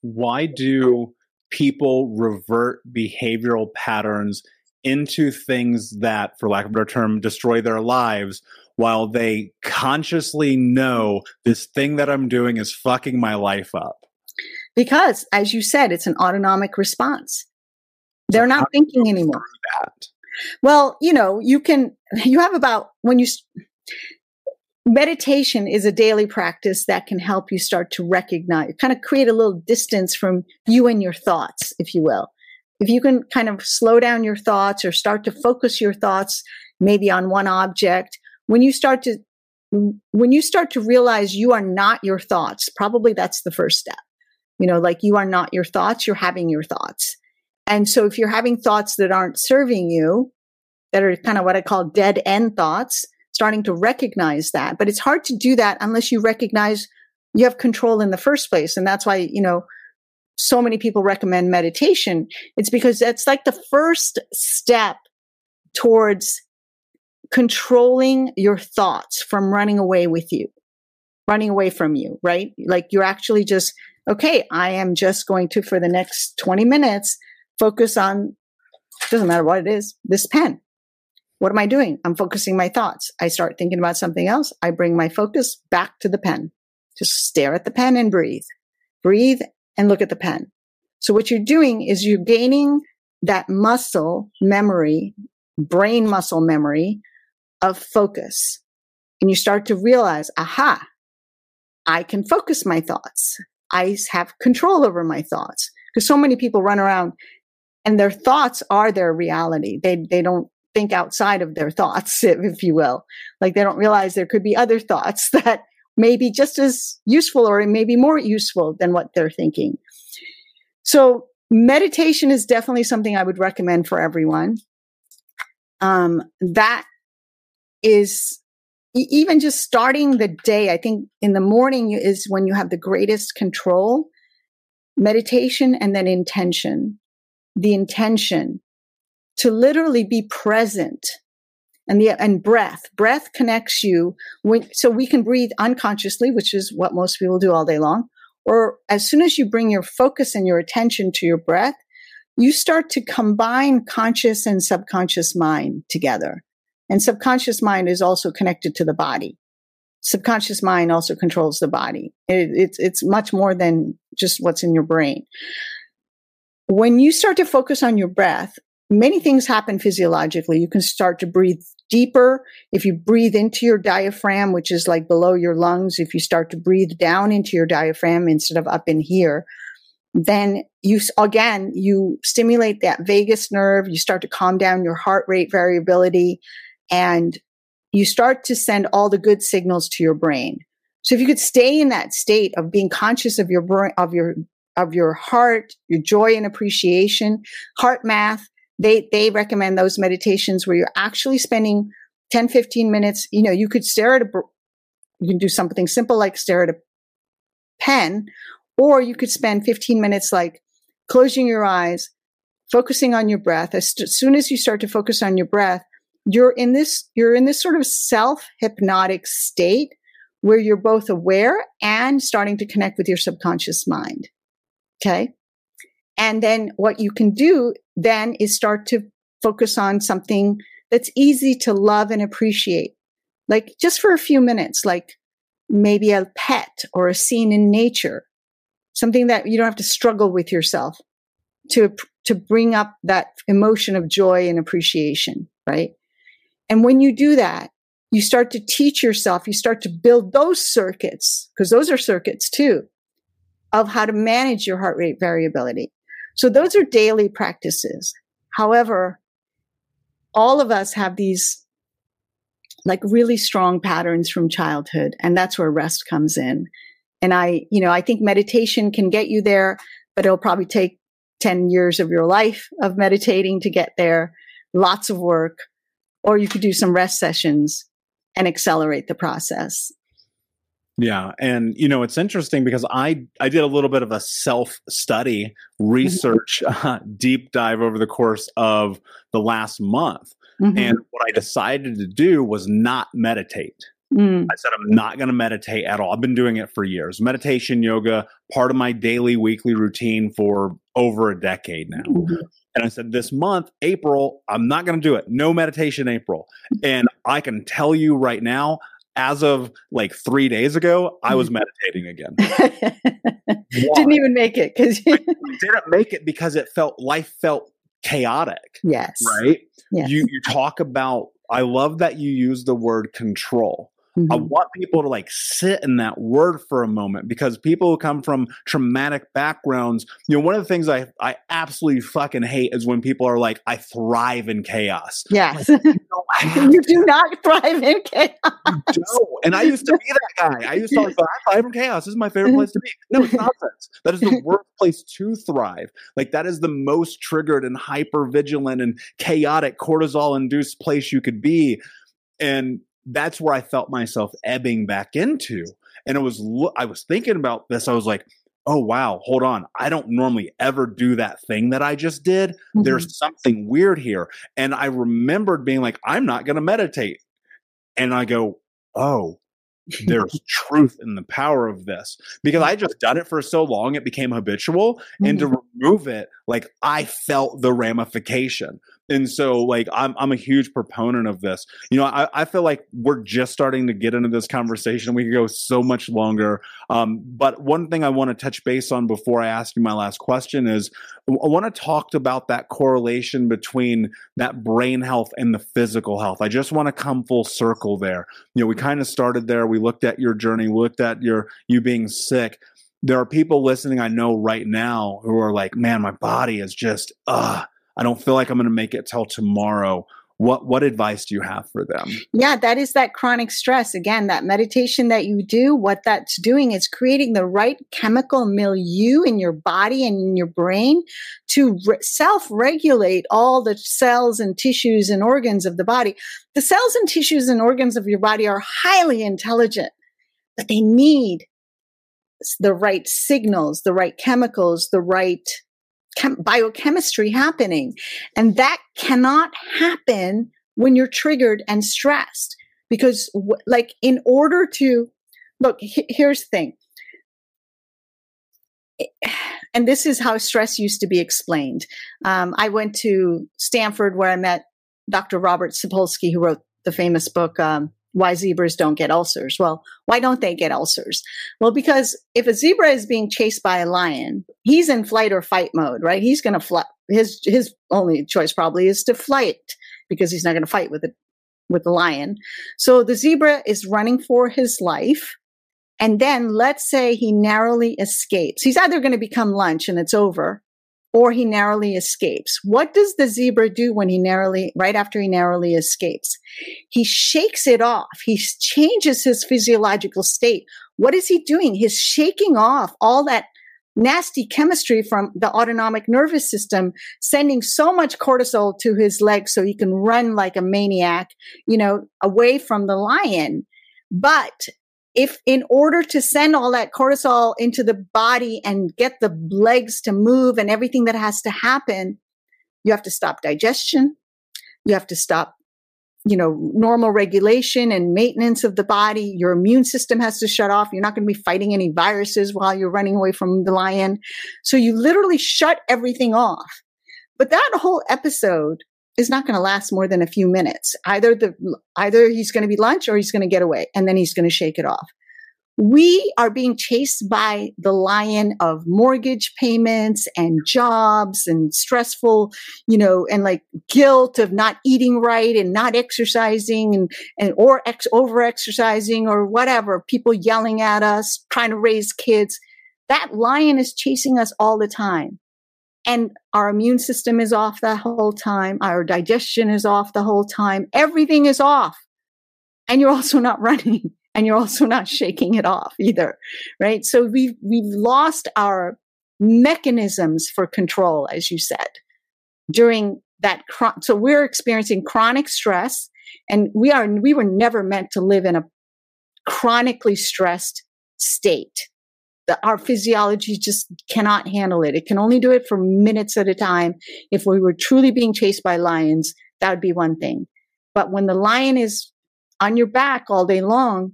Why do people revert behavioral patterns into things that, for lack of a better term, destroy their lives while they consciously know this thing that I'm doing is fucking my life up? Because, as you said, it's an autonomic response. They're so not thinking anymore. That? Well, you know, you can, you have about, when you, meditation is a daily practice that can help you start to recognize, kind of create a little distance from you and your thoughts, if you will. If you can kind of slow down your thoughts or start to focus your thoughts maybe on one object, when you start to, when you start to realize you are not your thoughts, probably that's the first step. You know, like you are not your thoughts, you're having your thoughts. And so if you're having thoughts that aren't serving you, that are kind of what I call dead end thoughts, starting to recognize that. But it's hard to do that unless you recognize you have control in the first place. And that's why, you know, so many people recommend meditation. It's because that's like the first step towards controlling your thoughts from running away with you, running away from you, right? Like you're actually just okay, I am just going to, for the next 20 minutes, focus on, doesn't matter what it is, this pen. What am I doing? I'm focusing my thoughts. I start thinking about something else. I bring my focus back to the pen. Just stare at the pen and breathe. Breathe and look at the pen. So what you're doing is you're gaining that muscle memory, brain muscle memory of focus. And you start to realize, aha, I can focus my thoughts. I have control over my thoughts. Because so many people run around and their thoughts are their reality. They, they don't think outside of their thoughts, if you will. Like they don't realize there could be other thoughts that may be just as useful or maybe more useful than what they're thinking. So meditation is definitely something I would recommend for everyone. Um, that is even just starting the day, I think in the morning is when you have the greatest control. Meditation and then intention. The intention to literally be present and the and breath breath connects you when so we can breathe unconsciously which is what most people do all day long or as soon as you bring your focus and your attention to your breath you start to combine conscious and subconscious mind together and subconscious mind is also connected to the body. Subconscious mind also controls the body. It, it's, it's much more than just what's in your brain. When you start to focus on your breath, many things happen physiologically. You can start to breathe deeper. If you breathe into your diaphragm, which is like below your lungs, if you start to breathe down into your diaphragm instead of up in here, then you again you stimulate that vagus nerve you start to calm down your heart rate variability and you start to send all the good signals to your brain. So if you could stay in that state of being conscious of your brain, of your of your heart, your joy and appreciation, HeartMath, they they recommend those meditations where you're actually spending 10 15 minutes, you know, you could stare at a you can do something simple like stare at a pen or you could spend 15 minutes like closing your eyes, focusing on your breath. As, as soon as you start to focus on your breath, you're in this you're in this sort of self hypnotic state where you're both aware and starting to connect with your subconscious mind. Okay and then what you can do then is start to focus on something that's easy to love and appreciate like just for a few minutes like maybe a pet or a scene in nature something that you don't have to struggle with yourself to to bring up that emotion of joy and appreciation right and when you do that, you start to teach yourself, you start to build those circuits, because those are circuits too, of how to manage your heart rate variability. So those are daily practices. However, all of us have these like really strong patterns from childhood, and that's where rest comes in. And I, you know, I think meditation can get you there, but it'll probably take 10 years of your life of meditating to get there. Lots of work or you could do some rest sessions and accelerate the process. Yeah, and you know it's interesting because I I did a little bit of a self study, research, uh, deep dive over the course of the last month Mm-hmm. And what I decided to do was not meditate. Mm. I said, I'm not going to meditate at all. I've been doing it for years. Meditation, yoga, part of my daily, weekly routine for over a decade now. Mm-hmm. And I said, this month, April, I'm not going to do it. No meditation, April. And I can tell you right now, as of like three days ago, I was mm-hmm. meditating again. didn't even make it because I didn't make it because it felt life felt chaotic. Yes. Right. Yes. You you talk about. I love that you use the word control Mm-hmm. I want people to like sit in that word for a moment because people who come from traumatic backgrounds, you know, one of the things I, I absolutely fucking hate is when people are like, I thrive in chaos. Yes. Like, you, you do not thrive in chaos. No. And I used to be that guy. I used to like, I thrive in chaos. This is my favorite place to be. No, it's nonsense. That is the worst place to thrive. Like that is the most triggered and hyper vigilant and chaotic cortisol induced place you could be. And that's where I felt myself ebbing back into. And it was, I was thinking about this. I was like, oh, wow, hold on. I don't normally ever do that thing that I just did. Mm-hmm. There's something weird here. And I remembered being like, I'm not going to meditate. And I go, oh, there's truth in the power of this because I just done it for so long, it became habitual. Mm-hmm. And to mm-hmm. remove it, like I felt the ramification and so like I'm I'm a huge proponent of this. You know, I, I feel like we're just starting to get into this conversation. We could go so much longer. Um, but one thing I want to touch base on before I ask you my last question is I want to talk about that correlation between that brain health and the physical health. I just want to come full circle there. You know, we kind of started there. We looked at your journey, we looked at your you being sick there are people listening I know right now who are like, man, my body is just, uh, I don't feel like I'm going to make it till tomorrow. What what advice do you have for them? Yeah, that is that chronic stress. Again, that meditation that you do, what that's doing is creating the right chemical milieu in your body and in your brain to re- self-regulate all the cells and tissues and organs of the body. The cells and tissues and organs of your body are highly intelligent, but they need the right signals, the right chemicals, the right chem- biochemistry happening. And that cannot happen when you're triggered and stressed. Because, w- like, in order to look, h- here's the thing. And this is how stress used to be explained. Um, I went to Stanford where I met Dr. Robert Sapolsky, who wrote the famous book, um, why zebras don't get ulcers. Well, why don't they get ulcers? Well, because if a zebra is being chased by a lion, he's in flight or fight mode, right? He's going to fly. His his only choice probably is to flight because he's not going to fight with it with the lion. So the zebra is running for his life. And then let's say he narrowly escapes. He's either going to become lunch and it's over, or he narrowly escapes. What does the zebra do when he narrowly, right after he narrowly escapes? He shakes it off. He changes his physiological state. What is he doing? He's shaking off all that nasty chemistry from the autonomic nervous system, sending so much cortisol to his legs so he can run like a maniac, you know, away from the lion. But if in order to send all that cortisol into the body and get the legs to move and everything that has to happen, you have to stop digestion. You have to stop, you know, normal regulation and maintenance of the body. Your immune system has to shut off. You're not going to be fighting any viruses while you're running away from the lion. So you literally shut everything off. But that whole episode is not going to last more than a few minutes. Either the either he's going to be lunch or he's going to get away and then he's going to shake it off. We are being chased by the lion of mortgage payments and jobs and stressful, you know, and like guilt of not eating right and not exercising and, and or ex- over exercising or whatever, people yelling at us, trying to raise kids. That lion is chasing us all the time and our immune system is off the whole time. Our digestion is off the whole time. Everything is off. And you're also not running and you're also not shaking it off either. Right. So we've, we've lost our mechanisms for control, as you said, during that. so we're experiencing chronic stress and we are, we were never meant to live in a chronically stressed state the, our physiology just cannot handle it. It can only do it for minutes at a time. If we were truly being chased by lions, that would be one thing. But when the lion is on your back all day long,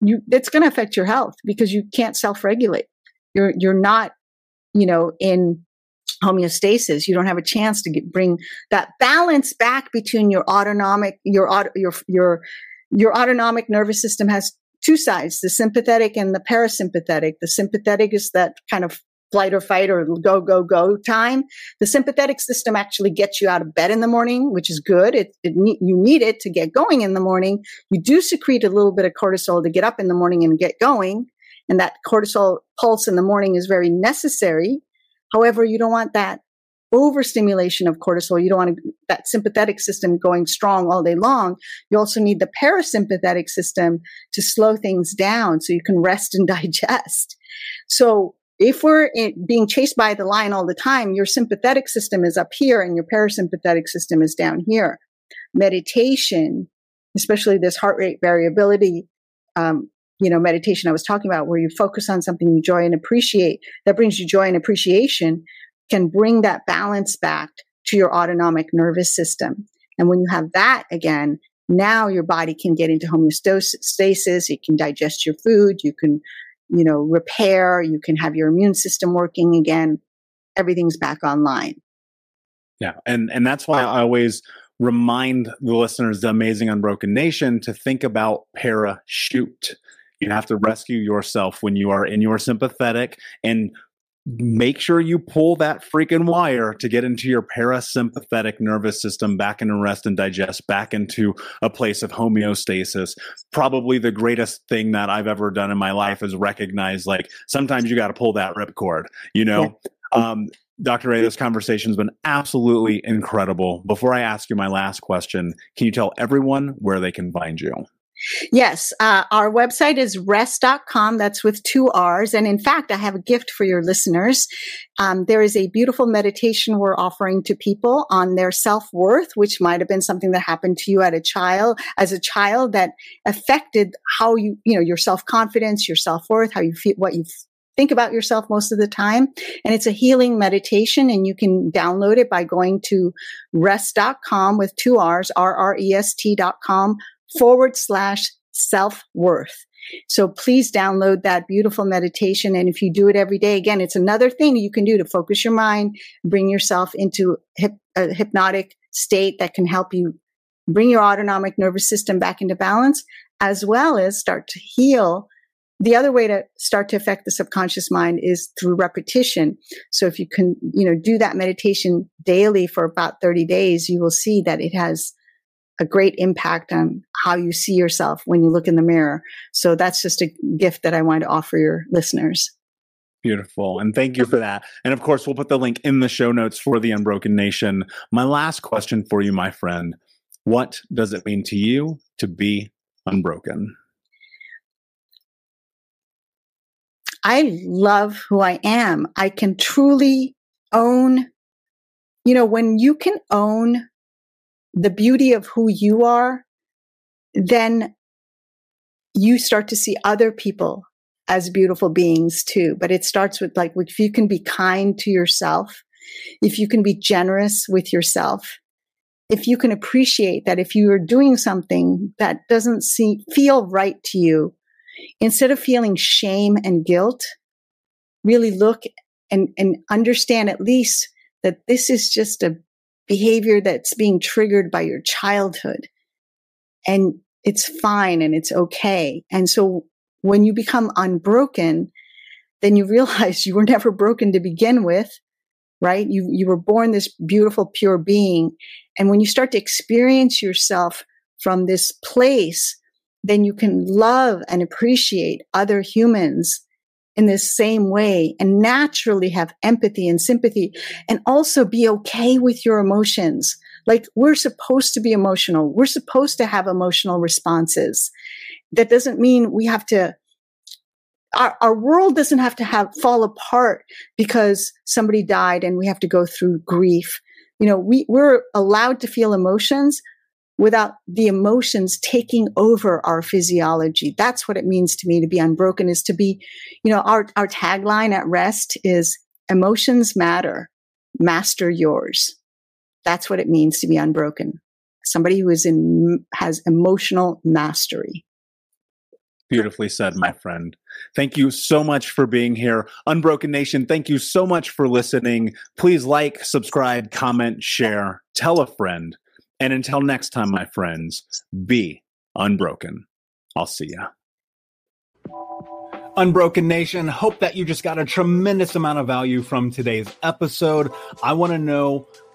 you it's going to affect your health because you can't self-regulate. You're you're not, you know, in homeostasis. You don't have a chance to get, bring that balance back between your autonomic your your your your autonomic nervous system has two sides, the sympathetic and the parasympathetic. The sympathetic is that kind of flight or fight or go, go, go time. The sympathetic system actually gets you out of bed in the morning, which is good. It, it, you need it to get going in the morning. You do secrete a little bit of cortisol to get up in the morning and get going. And that cortisol pulse in the morning is very necessary. However, you don't want that overstimulation of cortisol. You don't want to, that sympathetic system going strong all day long. You also need the parasympathetic system to slow things down so you can rest and digest. So if we're being chased by the lion all the time, your sympathetic system is up here and your parasympathetic system is down here. Meditation, especially this heart rate variability, um, you know, meditation I was talking about, where you focus on something you enjoy and appreciate, that brings you joy and appreciation, can bring that balance back to your autonomic nervous system. And when you have that again, now your body can get into homeostasis. You can digest your food. You can you know, repair, you can have your immune system working again. Everything's back online. Yeah. And and that's why I always remind the listeners the amazing unbroken nation to think about parachute. You have to rescue yourself when you are in your sympathetic and make sure you pull that freaking wire to get into your parasympathetic nervous system back into rest and digest back into a place of homeostasis probably the greatest thing that i've ever done in my life is recognize like sometimes you got to pull that ripcord you know um, Dr. Ray, this conversation has been absolutely incredible. Before I ask you my last question, can you tell everyone where they can find you? Yes, uh, our website is rest.com. That's with two R's. And in fact, I have a gift for your listeners. Um, there is a beautiful meditation we're offering to people on their self worth, which might have been something that happened to you at a child, as a child that affected how you, you know, your self confidence, your self worth, how you feel, what you think about yourself most of the time. And it's a healing meditation and you can download it by going to rest.com with two R's, R-R-E-S-T.com forward slash self worth. So please download that beautiful meditation. And if you do it every day, again, it's another thing you can do to focus your mind, bring yourself into a hypnotic state that can help you bring your autonomic nervous system back into balance, as well as start to heal. The other way to start to affect the subconscious mind is through repetition. So if you can, you know, do that meditation daily for about 30 days, you will see that it has a great impact on how you see yourself when you look in the mirror. So that's just a gift that I want to offer your listeners. Beautiful. And thank you for that. And of course, we'll put the link in the show notes for the Unbroken Nation. My last question for you, my friend What does it mean to you to be unbroken? I love who I am. I can truly own, you know, when you can own the beauty of who you are, then you start to see other people as beautiful beings too. But it starts with like, if you can be kind to yourself, if you can be generous with yourself, if you can appreciate that if you are doing something that doesn't see, feel right to you, instead of feeling shame and guilt, really look and, and understand at least that this is just a behavior that's being triggered by your childhood. And it's fine and it's okay. And so when you become unbroken, then you realize you were never broken to begin with, right? You, you were born this beautiful, pure being. And when you start to experience yourself from this place, then you can love and appreciate other humans in this same way and naturally have empathy and sympathy and also be okay with your emotions. Like we're supposed to be emotional. We're supposed to have emotional responses. That doesn't mean we have to our, our world doesn't have to have fall apart because somebody died and we have to go through grief. You know, we, we're allowed to feel emotions, without the emotions taking over our physiology. That's what it means to me to be unbroken is to be, you know, our, our tagline at rest is emotions matter, master yours. That's what it means to be unbroken. Somebody who is in, has emotional mastery. Beautifully said, my friend. Thank you so much for being here. Unbroken Nation, thank you so much for listening. Please like, subscribe, comment, share, tell a friend. And until next time, my friends, be unbroken. I'll see ya. Unbroken Nation, hope that you just got a tremendous amount of value from today's episode. I want to know